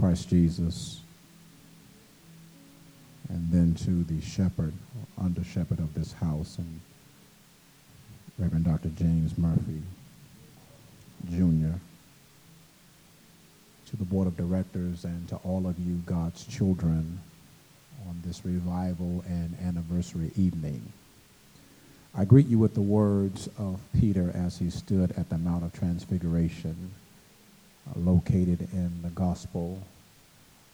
Christ Jesus, and then to the shepherd, under shepherd of this house, and Reverend Dr. James Murphy Jr., to the board of directors, and to all of you, God's children, on this revival and anniversary evening. I greet you with the words of Peter as he stood at the Mount of Transfiguration, uh, located in the Gospel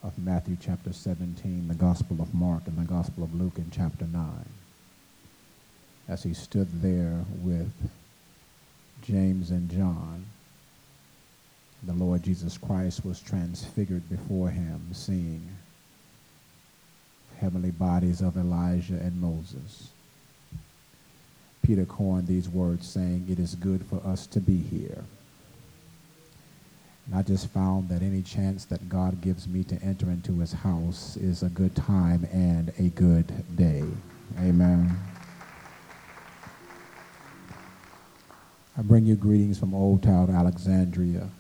of Matthew chapter 17, the Gospel of Mark, and the Gospel of Luke in chapter 9. As he stood there with James and John, the Lord Jesus Christ was transfigured before him, seeing heavenly bodies of Elijah and Moses. Peter coined these words saying, It is good for us to be here. And I just found that any chance that God gives me to enter into his house is a good time and a good day. Amen. I bring you greetings from Old Town Alexandria,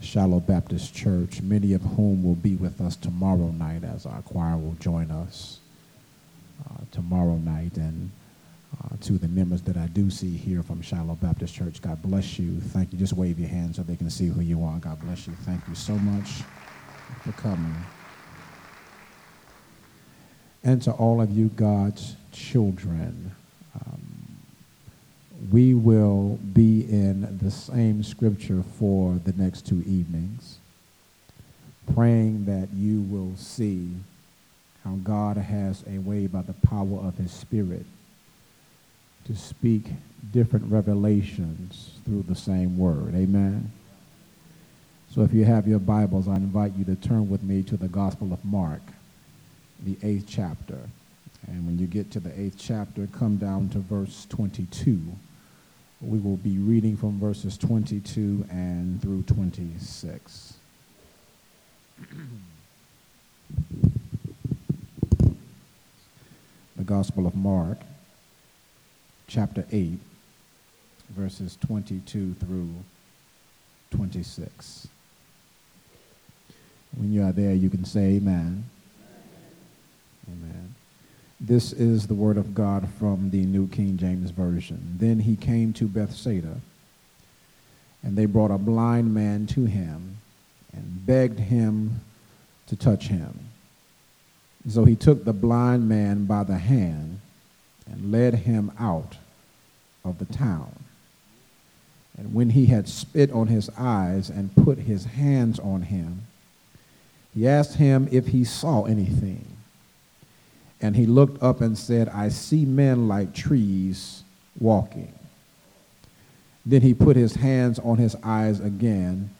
Shiloh Baptist Church, many of whom will be with us tomorrow night as our choir will join us uh, tomorrow night. And to the members that I do see here from Shiloh Baptist Church. God bless you. Thank you. Just wave your hand so they can see who you are. God bless you. Thank you so much for coming. And to all of you, God's children, um, we will be in the same scripture for the next two evenings, praying that you will see how God has a way by the power of his Spirit to speak different revelations through the same word. Amen. So if you have your Bibles, I invite you to turn with me to the Gospel of Mark, the eighth chapter. And when you get to the eighth chapter, come down to verse 22. We will be reading from verses 22 and through 26. the Gospel of Mark, chapter 8, verses 22 through 26. When you are there, you can say amen. Amen. This is the word of God from the New King James Version. Then he came to Bethsaida, and they brought a blind man to him and begged him to touch him. So he took the blind man by the hand and led him out of the town. And when he had spit on his eyes and put his hands on him, he asked him if he saw anything. And he looked up and said, I see men like trees walking. Then he put his hands on his eyes again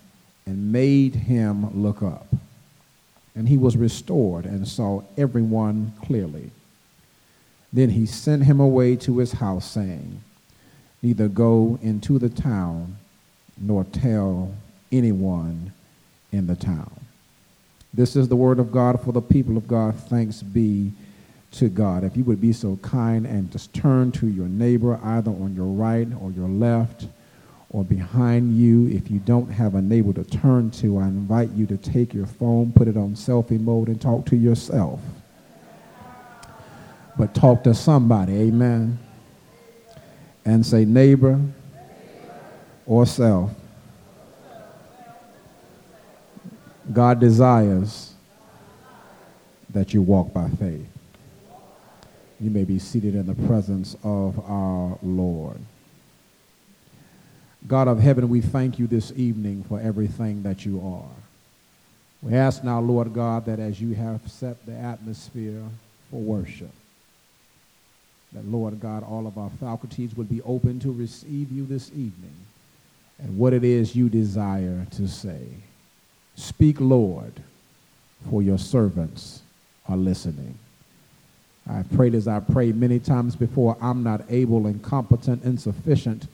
and made him look up. And he was restored and saw everyone clearly. Then he sent him away to his house, saying, Neither go into the town nor tell anyone in the town. This is the word of God for the people of God. Thanks be to God. If you would be so kind and just turn to your neighbor, either on your right or your left or behind you. If you don't have a neighbor to turn to, I invite you to take your phone, put it on selfie mode, and talk to yourself but talk to somebody, amen, and say neighbor or self. God desires that you walk by faith. You may be seated in the presence of our Lord. God of heaven, we thank you this evening for everything that you are. We ask now, Lord God, that as you have set the atmosphere for worship, that, Lord God, all of our faculties would be open to receive you this evening and what it is you desire to say. Speak, Lord, for your servants are listening. I prayed as I prayed many times before, I'm not able, incompetent, insufficient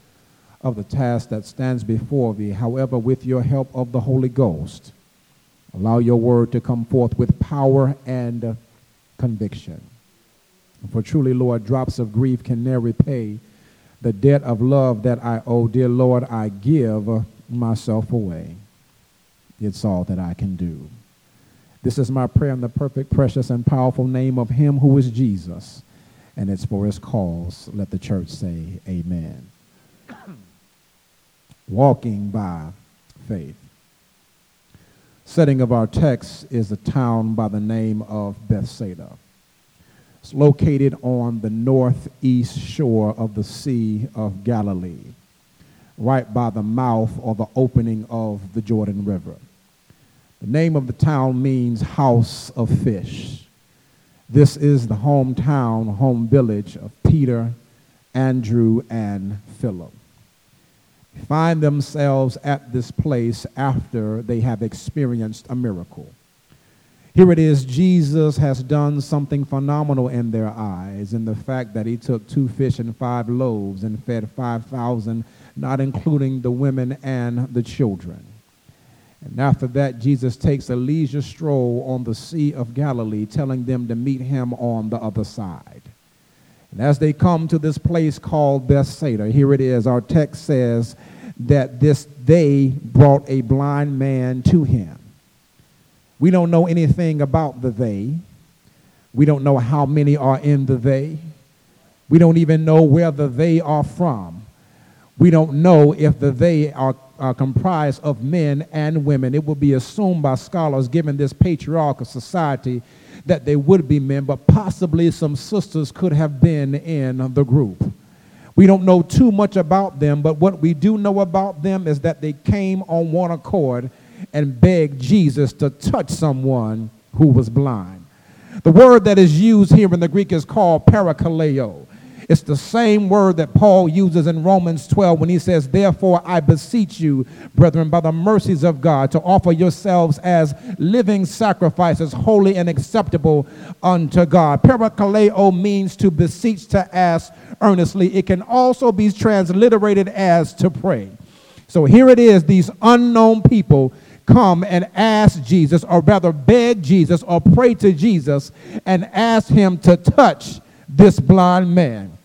of the task that stands before thee. However, with your help of the Holy Ghost, allow your word to come forth with power and conviction. For truly, Lord, drops of grief can ne'er repay the debt of love that I owe. Dear Lord, I give myself away. It's all that I can do. This is my prayer in the perfect, precious, and powerful name of Him who is Jesus. And it's for His cause. Let the church say, Amen. Walking by faith. Setting of our text is a town by the name of Bethsaida. It's located on the northeast shore of the Sea of Galilee, right by the mouth or the opening of the Jordan River. The name of the town means house of fish. This is the hometown, home village of Peter, Andrew, and Philip. Find themselves at this place after they have experienced a miracle. Here it is, Jesus has done something phenomenal in their eyes in the fact that he took two fish and five loaves and fed 5,000, not including the women and the children. And after that, Jesus takes a leisure stroll on the Sea of Galilee, telling them to meet him on the other side. And as they come to this place called Bethsaida, here it is, our text says that this they brought a blind man to him. We don't know anything about the they. We don't know how many are in the they. We don't even know where the they are from. We don't know if the they are are comprised of men and women. It would be assumed by scholars, given this patriarchal society, that they would be men, but possibly some sisters could have been in the group. We don't know too much about them, but what we do know about them is that they came on one accord and begged Jesus to touch someone who was blind. The word that is used here in the Greek is called parakaleo. It's the same word that Paul uses in Romans 12 when he says, Therefore I beseech you, brethren, by the mercies of God, to offer yourselves as living sacrifices, holy and acceptable unto God. Parakaleo means to beseech, to ask earnestly. It can also be transliterated as to pray. So here it is, these unknown people come and ask Jesus, or rather beg Jesus, or pray to Jesus and ask him to touch this blind man.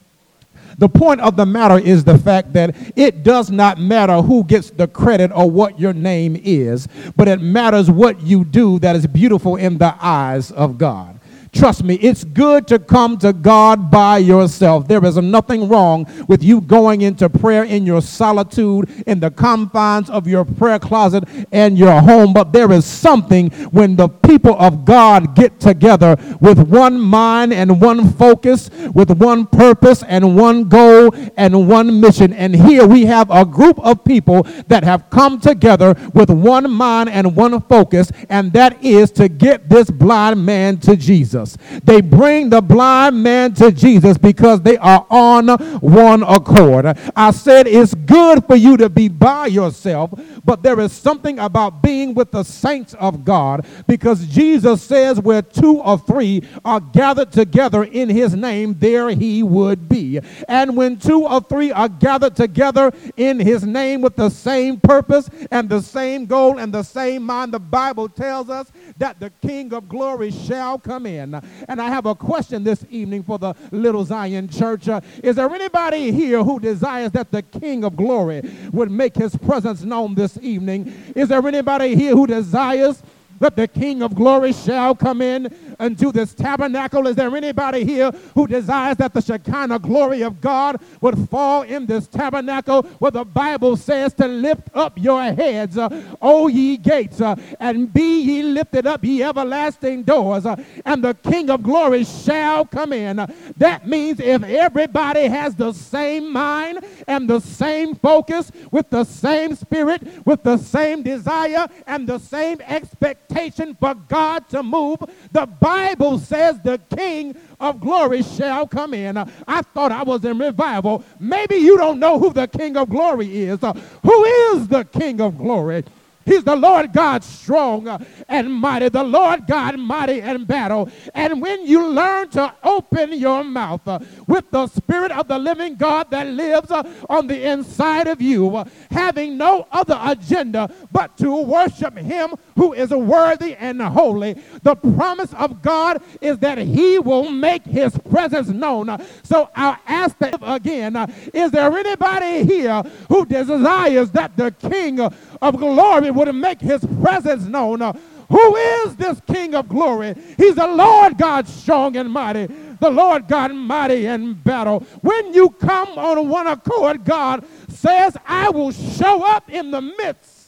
The point of the matter is the fact that it does not matter who gets the credit or what your name is, but it matters what you do that is beautiful in the eyes of God. Trust me, it's good to come to God by yourself. There is nothing wrong with you going into prayer in your solitude, in the confines of your prayer closet and your home. But there is something when the people of God get together with one mind and one focus, with one purpose and one goal and one mission. And here we have a group of people that have come together with one mind and one focus, and that is to get this blind man to Jesus. Jesus. They bring the blind man to Jesus because they are on one accord. I said it's good for you to be by yourself, but there is something about being with the saints of God because Jesus says where two or three are gathered together in his name, there he would be. And when two or three are gathered together in his name with the same purpose and the same goal and the same mind, the Bible tells us that the King of glory shall come in. And I have a question this evening for the Little Zion Church. Uh, is there anybody here who desires that the King of glory would make his presence known this evening? Is there anybody here who desires that the King of glory shall come in into this tabernacle. Is there anybody here who desires that the Shekinah glory of God would fall in this tabernacle where the Bible says to lift up your heads, uh, O ye gates, uh, and be ye lifted up, ye everlasting doors, uh, and the King of glory shall come in. that means if everybody has the same mind and the same focus, with the same spirit, with the same desire, and the same expectation for God to move, the Bible says the King of glory shall come in. I thought I was in revival. Maybe you don't know who the King of glory is. Who is the King of glory? He's the Lord God strong and mighty, the Lord God mighty in battle. And when you learn to open your mouth uh, with the Spirit of the living God that lives uh, on the inside of you, uh, having no other agenda but to worship Him who is worthy and holy, the promise of God is that He will make His presence known. So I'll ask that again is there anybody here who desires that the King of glory would make his presence known. Uh, Who is this King of glory? He's the Lord God strong and mighty, the Lord God mighty in battle. When you come on one accord, God says, I will show up in the midst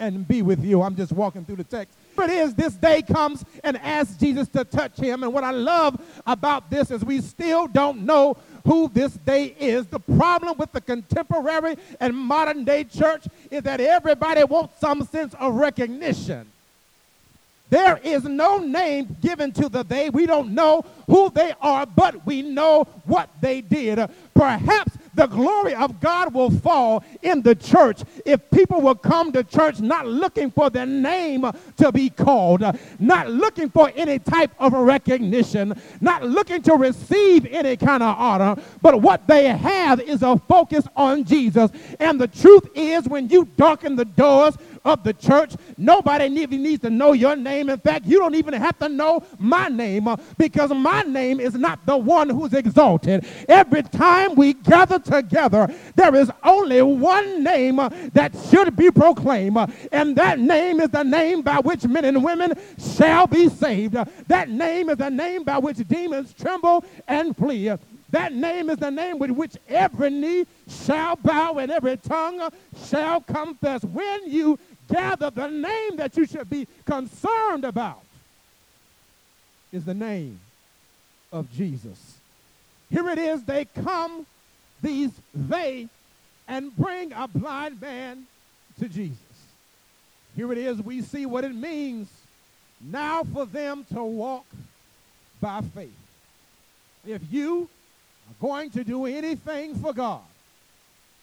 and be with you. I'm just walking through the text. It is this day comes and asks Jesus to touch him. And what I love about this is we still don't know who this day is. The problem with the contemporary and modern day church is that everybody wants some sense of recognition. There is no name given to the they. We don't know who they are, but we know what they did. Perhaps the glory of God will fall in the church if people will come to church not looking for their name to be called, not looking for any type of recognition, not looking to receive any kind of honor, but what they have is a focus on Jesus. And the truth is, when you darken the doors of the church. Nobody even needs to know your name. In fact, you don't even have to know my name uh, because my name is not the one who's exalted. Every time we gather together, there is only one name uh, that should be proclaimed, uh, and that name is the name by which men and women shall be saved. That name is the name by which demons tremble and flee. That name is the name with which every knee shall bow and every tongue shall confess. When you gather, the name that you should be concerned about is the name of Jesus. Here it is, they come, these they, and bring a blind man to Jesus. Here it is, we see what it means now for them to walk by faith. If you are going to do anything for God,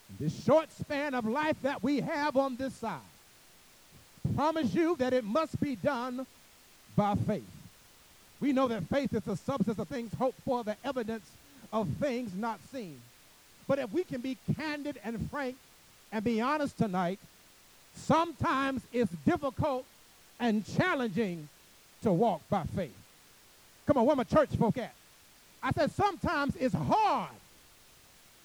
in this short span of life that we have on this side, promise you that it must be done by faith. We know that faith is the substance of things hoped for, the evidence of things not seen. But if we can be candid and frank and be honest tonight, sometimes it's difficult and challenging to walk by faith. Come on, where my church folk at? I said sometimes it's hard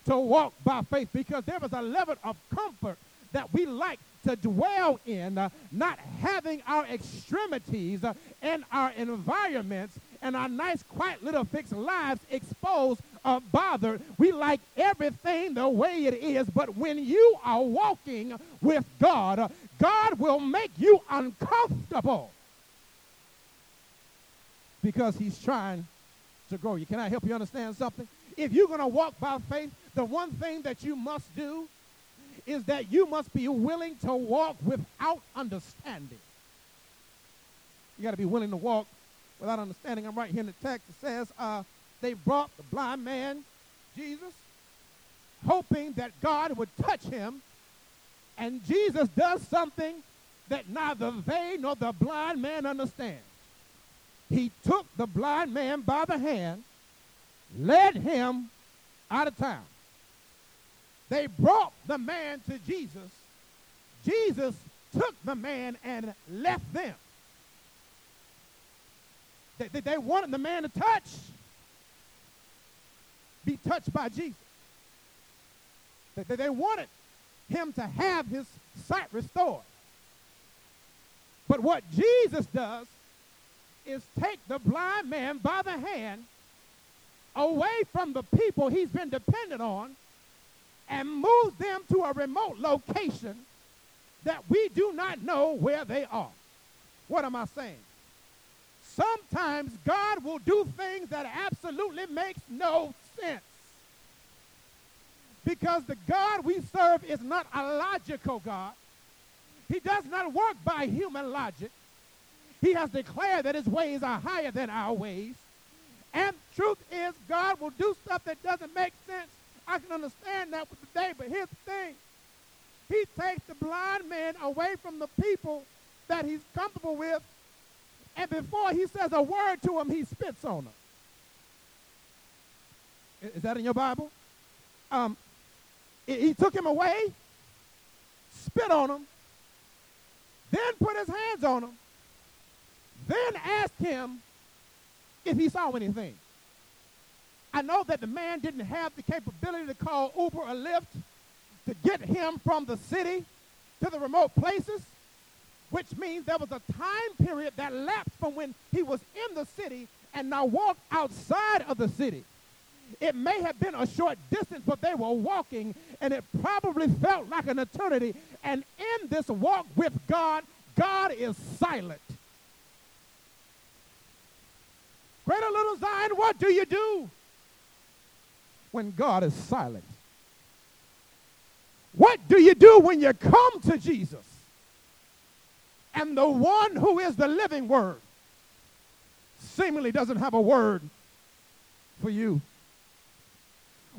to walk by faith because there is a level of comfort that we like to dwell in, uh, not having our extremities uh, and our environments and our nice, quiet little fixed lives exposed or bothered. We like everything the way it is, but when you are walking with God, uh, God will make you uncomfortable because he's trying to grow you. Can I help you understand something? If you're going to walk by faith, the one thing that you must do is that you must be willing to walk without understanding. You got to be willing to walk without understanding. I'm right here in the text. It says, uh, they brought the blind man, Jesus, hoping that God would touch him. And Jesus does something that neither they nor the blind man understand. He took the blind man by the hand, led him out of town. They brought the man to Jesus. Jesus took the man and left them. They, they, wanted the man to touch, be touched by Jesus. They, they wanted him to have his sight restored. But what Jesus does is take the blind man by the hand away from the people he's been dependent on and move them to a remote location that we do not know where they are. What am I saying? Sometimes God will do things that absolutely makes no sense. Because the God we serve is not a logical God. He does not work by human logic. He has declared that his ways are higher than our ways. And truth is, God will do stuff that doesn't make sense I can understand that with the day, but here's the thing. He takes the blind man away from the people that he's comfortable with, and before he says a word to him, he spits on them. Is that in your Bible? Um, he took him away, spit on him, then put his hands on him, then asked him if he saw anything. I know that the man didn't have the capability to call Uber or Lyft to get him from the city to the remote places. which means there was a time period that lapsed from when he was in the city and now walked outside of the city. It may have been a short distance, but they were walking, and it probably felt like an eternity. And in this walk with God, God is silent. Greater little Zion, what do you do when God is silent? What do you do when you come to Jesus and the one who is the living word seemingly doesn't have a word for you?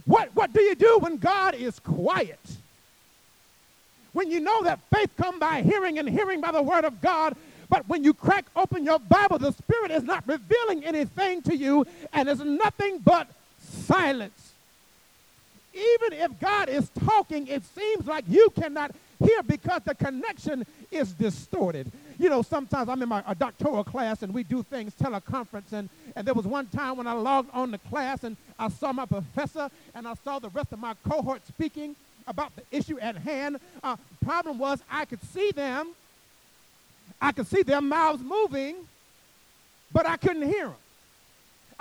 What, what do you do when God is quiet? When you know that faith comes by hearing and hearing by the word of God, but when you crack open your Bible, the Spirit is not revealing anything to you, and it's nothing but silence. Even if God is talking, it seems like you cannot hear because the connection is distorted. You know, sometimes I'm in my a doctoral class and we do things teleconference, and, and there was one time when I logged on the class and I saw my professor and I saw the rest of my cohort speaking about the issue at hand. Uh, problem was I could see them, I could see their mouths moving, but I couldn't hear them.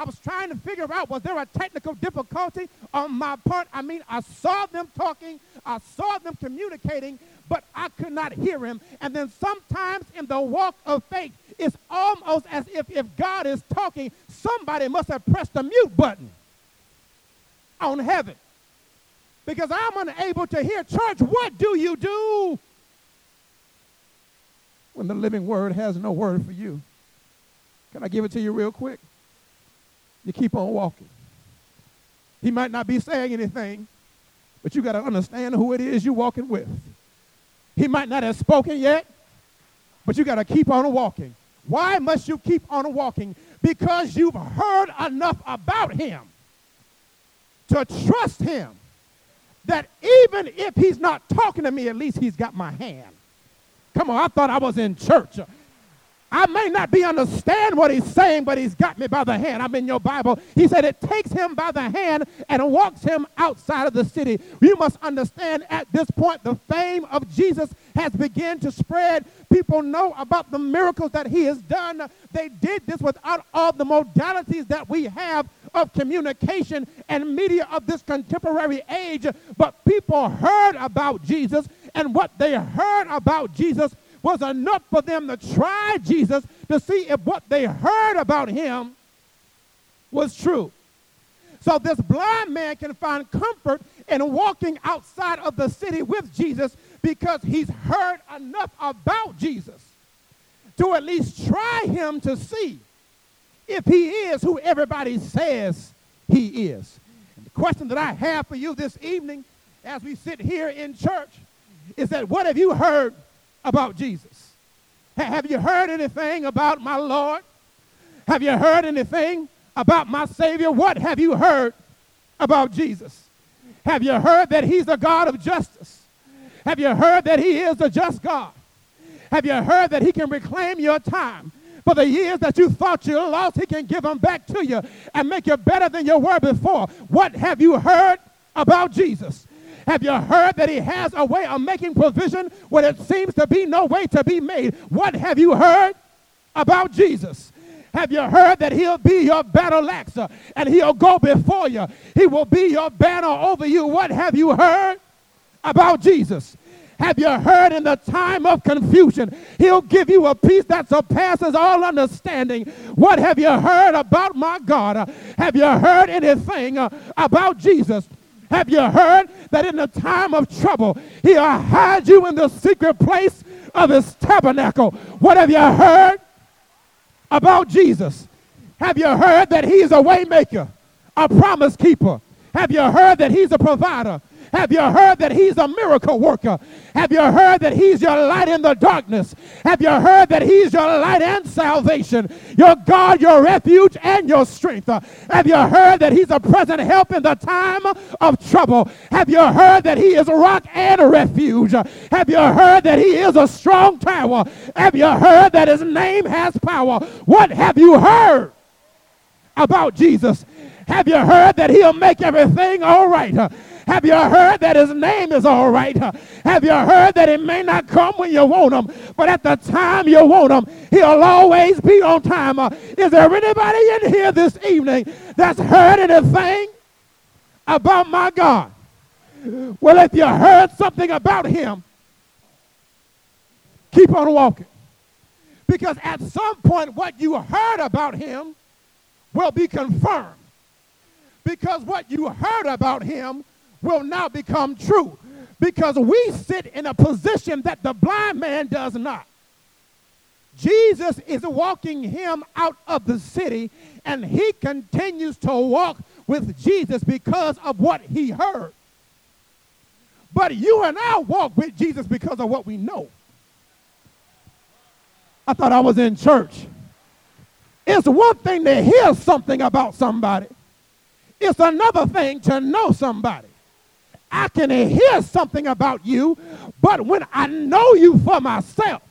I was trying to figure out was there a technical difficulty on my part? I mean, I saw them talking, I saw them communicating, but I could not hear him. And then sometimes in the walk of faith, it's almost as if if God is talking, somebody must have pressed the mute button on heaven. Because I'm unable to hear. Church, what do you do when the living word has no word for you? Can I give it to you real quick? You keep on walking. He might not be saying anything, but you got to understand who it is you're walking with. He might not have spoken yet, but you got to keep on walking. Why must you keep on walking? Because you've heard enough about him to trust him that even if he's not talking to me, at least he's got my hand. Come on, I thought I was in church. I may not be understand what he's saying, but he's got me by the hand. I'm in your Bible. He said it takes him by the hand and walks him outside of the city. You must understand at this point the fame of Jesus has begun to spread. People know about the miracles that he has done. They did this without all the modalities that we have of communication and media of this contemporary age. But people heard about Jesus, and what they heard about Jesus was enough for them to try Jesus to see if what they heard about him was true. So this blind man can find comfort in walking outside of the city with Jesus because he's heard enough about Jesus to at least try him to see if he is who everybody says he is. And the question that I have for you this evening as we sit here in church is that what have you heard about Jesus? Have you heard anything about my Lord? Have you heard anything about my Savior? What have you heard about Jesus? Have you heard that He's a God of justice? Have you heard that He is a just God? Have you heard that He can reclaim your time? For the years that you thought you lost, He can give them back to you and make you better than you were before. What have you heard about Jesus? Have you heard that he has a way of making provision when it seems to be no way to be made? What have you heard about Jesus? Have you heard that he'll be your battle axe uh, and he'll go before you? He will be your banner over you. What have you heard about Jesus? Have you heard in the time of confusion? He'll give you a peace that surpasses all understanding. What have you heard about my God? Have you heard anything uh, about Jesus? Have you heard that in the time of trouble, he'll hide you in the secret place of his tabernacle? What have you heard about Jesus? Have you heard that he's a waymaker, a promise keeper? Have you heard that he's a provider? Have you heard that he's a miracle worker? Have you heard that he's your light in the darkness? Have you heard that he's your light and salvation, your God, your refuge, and your strength? Have you heard that he's a present help in the time of trouble? Have you heard that he is a rock and a refuge? Have you heard that he is a strong tower? Have you heard that his name has power? What have you heard about Jesus? Have you heard that he'll make everything all right? Have you heard that his name is all right? Have you heard that it may not come when you want him, but at the time you want him, he'll always be on time? Is there anybody in here this evening that's heard anything about my God? Well, if you heard something about him, keep on walking. Because at some point, what you heard about him will be confirmed because what you heard about him will now become true. Because we sit in a position that the blind man does not. Jesus is walking him out of the city, and he continues to walk with Jesus because of what he heard. But you and I walk with Jesus because of what we know. I thought I was in church. It's one thing to hear something about somebody, it's another thing to know somebody. I can hear something about you, but when I know you for myself,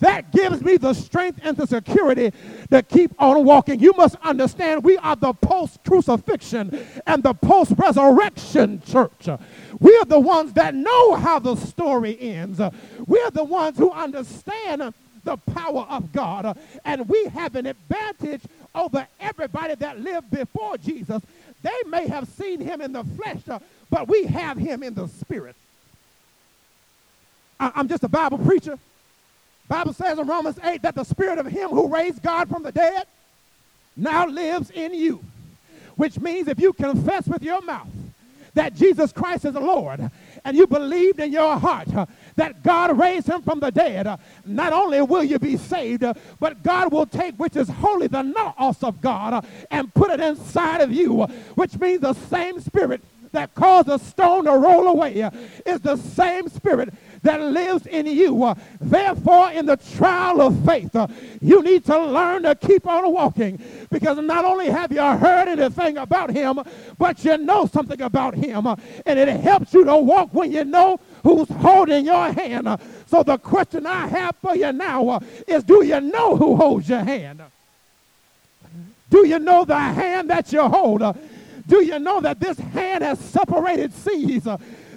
that gives me the strength and the security to keep on walking. You must understand we are the post crucifixion and the post resurrection church. We are the ones that know how the story ends. We are the ones who understand the power of God. And we have an advantage over everybody that lived before Jesus. They may have seen him in the flesh, but we have him in the spirit. I- I'm just a Bible preacher. Bible says in Romans 8 that the spirit of him who raised God from the dead now lives in you. Which means if you confess with your mouth that Jesus Christ is the Lord and you believed in your heart uh, that God raised him from the dead, uh, not only will you be saved, uh, but God will take which is holy, the naos of God, and put it inside of you, which means the same spirit that caused a stone to roll away uh, is the same spirit that lives in you. Uh, therefore, in the trial of faith, uh, you need to learn to keep on walking because not only have you heard anything about him, but you know something about him. And it helps you to walk when you know who's holding your hand. So the question I have for you now is do you know who holds your hand? Do you know the hand that you hold? Do you know that this hand has separated seas?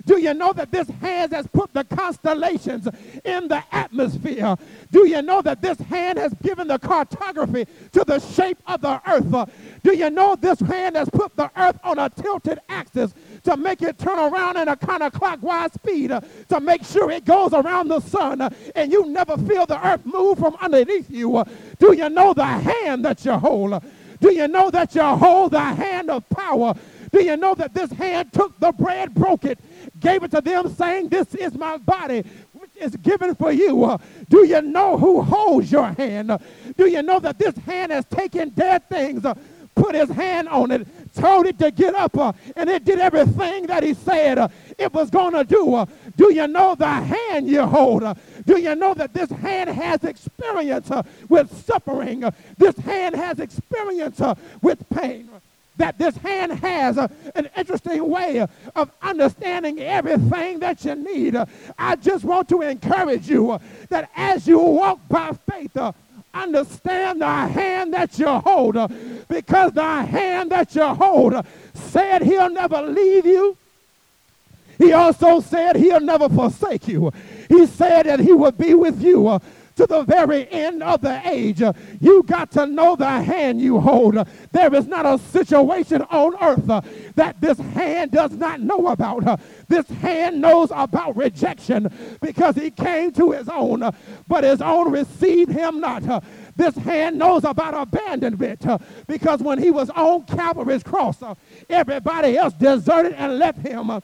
Do you know that this hand has put the constellations in the atmosphere? Do you know that this hand has given the cartography to the shape of the earth? Do you know this hand has put the earth on a tilted axis to make it turn around in a counterclockwise speed to make sure it goes around the sun and you never feel the earth move from underneath you? Do you know the hand that you hold? Do you know that you hold the hand of power? Do you know that this hand took the bread, broke it, gave it to them, saying, This is my body, which is given for you? Uh, do you know who holds your hand? Uh, do you know that this hand has taken dead things, uh, put his hand on it, told it to get up, and it did everything that he said it was going to do? Uh, do you know the hand you hold? do you know that this hand has experience with suffering? this hand has experience with pain that this hand has uh, an interesting way uh, of understanding everything that you need. Uh, I just want to encourage you uh, that as you walk by faith, uh, understand the hand that you hold uh, because the hand that you hold said he'll never leave you. He also said he'll never forsake you. He said that he will be with you uh, to the very end of the age. You got to know the hand you hold. There is not a situation on earth uh, that this hand does not know about. Uh, this hand knows about rejection because he came to his own, but his own received him not. This hand knows about abandonment because when he was on Calvary's cross, everybody else deserted and left him.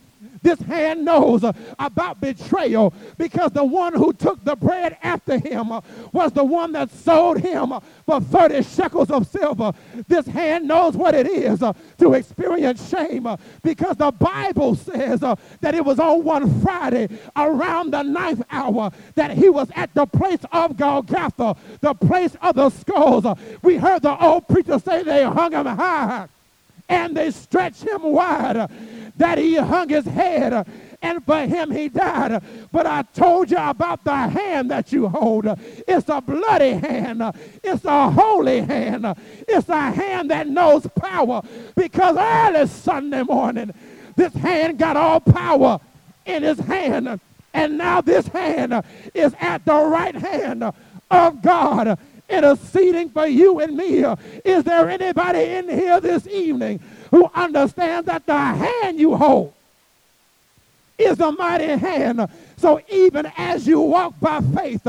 This hand knows uh, about betrayal because the one who took the bread after him uh, was the one that sold him uh, for 30 shekels of silver. This hand knows what it is to experience shame because the Bible says that it was on one Friday around the ninth hour that he was at the place of Golgotha, the place of the skulls. We heard the old preacher say they hung him high and they stretched him wide, that he hung his head, and for him he died. But I told you about the hand that you hold. It's a bloody hand, it's a holy hand, it's a hand that knows power. Because early Sunday morning, this hand got all power in his hand. And now this hand is at the right hand of God interceding for you and me. Is there anybody in here this evening who understands that the hand you hold is a mighty hand? So even as you walk by faith,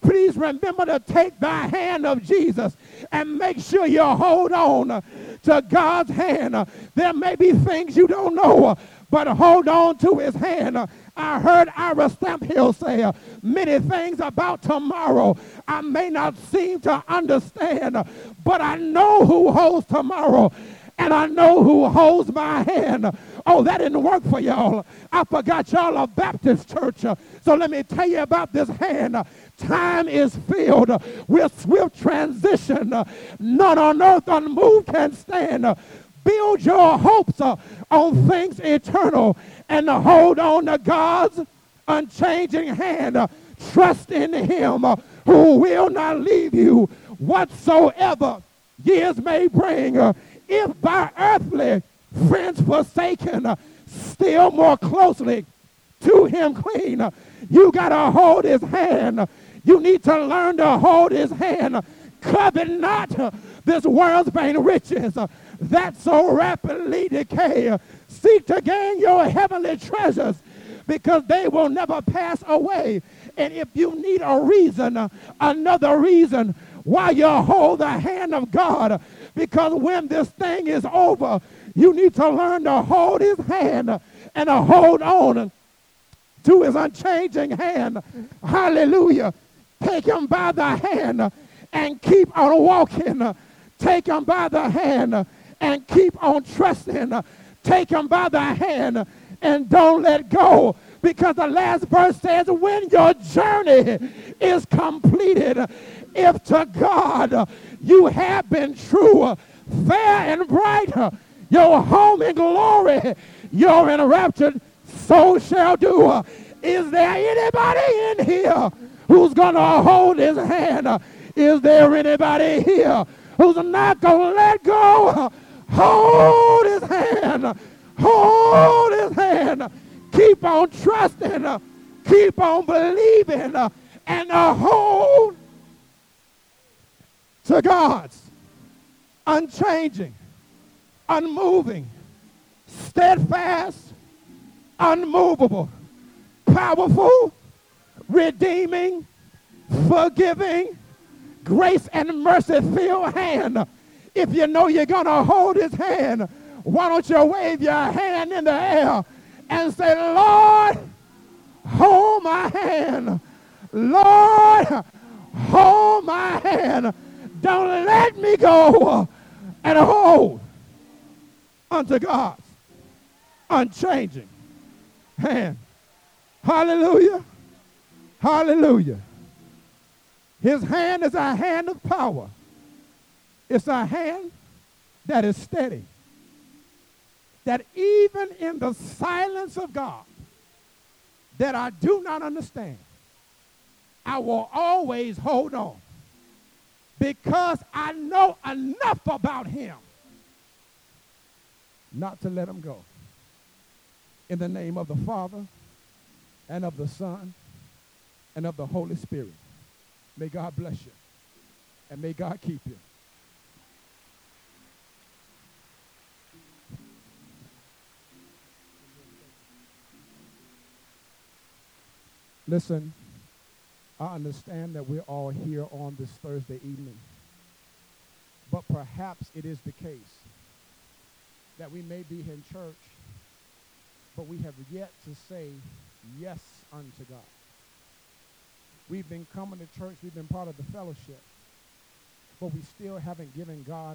please remember to take the hand of Jesus and make sure you hold on to God's hand. There may be things you don't know, but hold on to his hand. I heard Ira Stamphill say many things about tomorrow I may not seem to understand, but I know who holds tomorrow and I know who holds my hand. Oh, that didn't work for y'all. I forgot y'all are Baptist church. So let me tell you about this hand. Time is filled with swift transition. None on earth unmoved can stand. Build your hopes uh, on things eternal and to hold on to God's unchanging hand. Uh, trust in him uh, who will not leave you whatsoever years may bring. If by earthly friends forsaken, still more closely to him clean. You got to hold his hand. You need to learn to hold his hand. Covet not this world's vain riches that so rapidly decay. Seek to gain your heavenly treasures because they will never pass away. And if you need a reason, another reason why you hold the hand of God, because when this thing is over, you need to learn to hold his hand and to hold on to his unchanging hand. Hallelujah. Take him by the hand and keep on walking. Take him by the hand and keep on trusting. Take him by the hand and don't let go. Because the last verse says, when your journey is completed, if to God you have been true, fair and bright, your home in glory, your enraptured soul shall do. Is there anybody in here who's going to hold his hand? Is there anybody here who's not going to let go? Hold his hand. Hold his hand. Keep on trusting. Keep on believing. And hold to God's unchanging, unmoving, steadfast, unmovable, powerful, redeeming, forgiving, grace and mercy filled hand if you know you're going to hold his hand, why don't you wave your hand in the air and say, Lord, hold my hand. Lord, hold my hand. Don't let me go and hold unto God's unchanging hand. Hallelujah. Hallelujah. His hand is a hand of power. It's a hand that is steady. That even in the silence of God, that I do not understand, I will always hold on because I know enough about him not to let him go. In the name of the Father and of the Son and of the Holy Spirit, may God bless you and may God keep you. Listen, I understand that we're all here on this Thursday evening. But perhaps it is the case that we may be in church, but we have yet to say yes unto God. We've been coming to church, we've been part of the fellowship, but we still haven't given God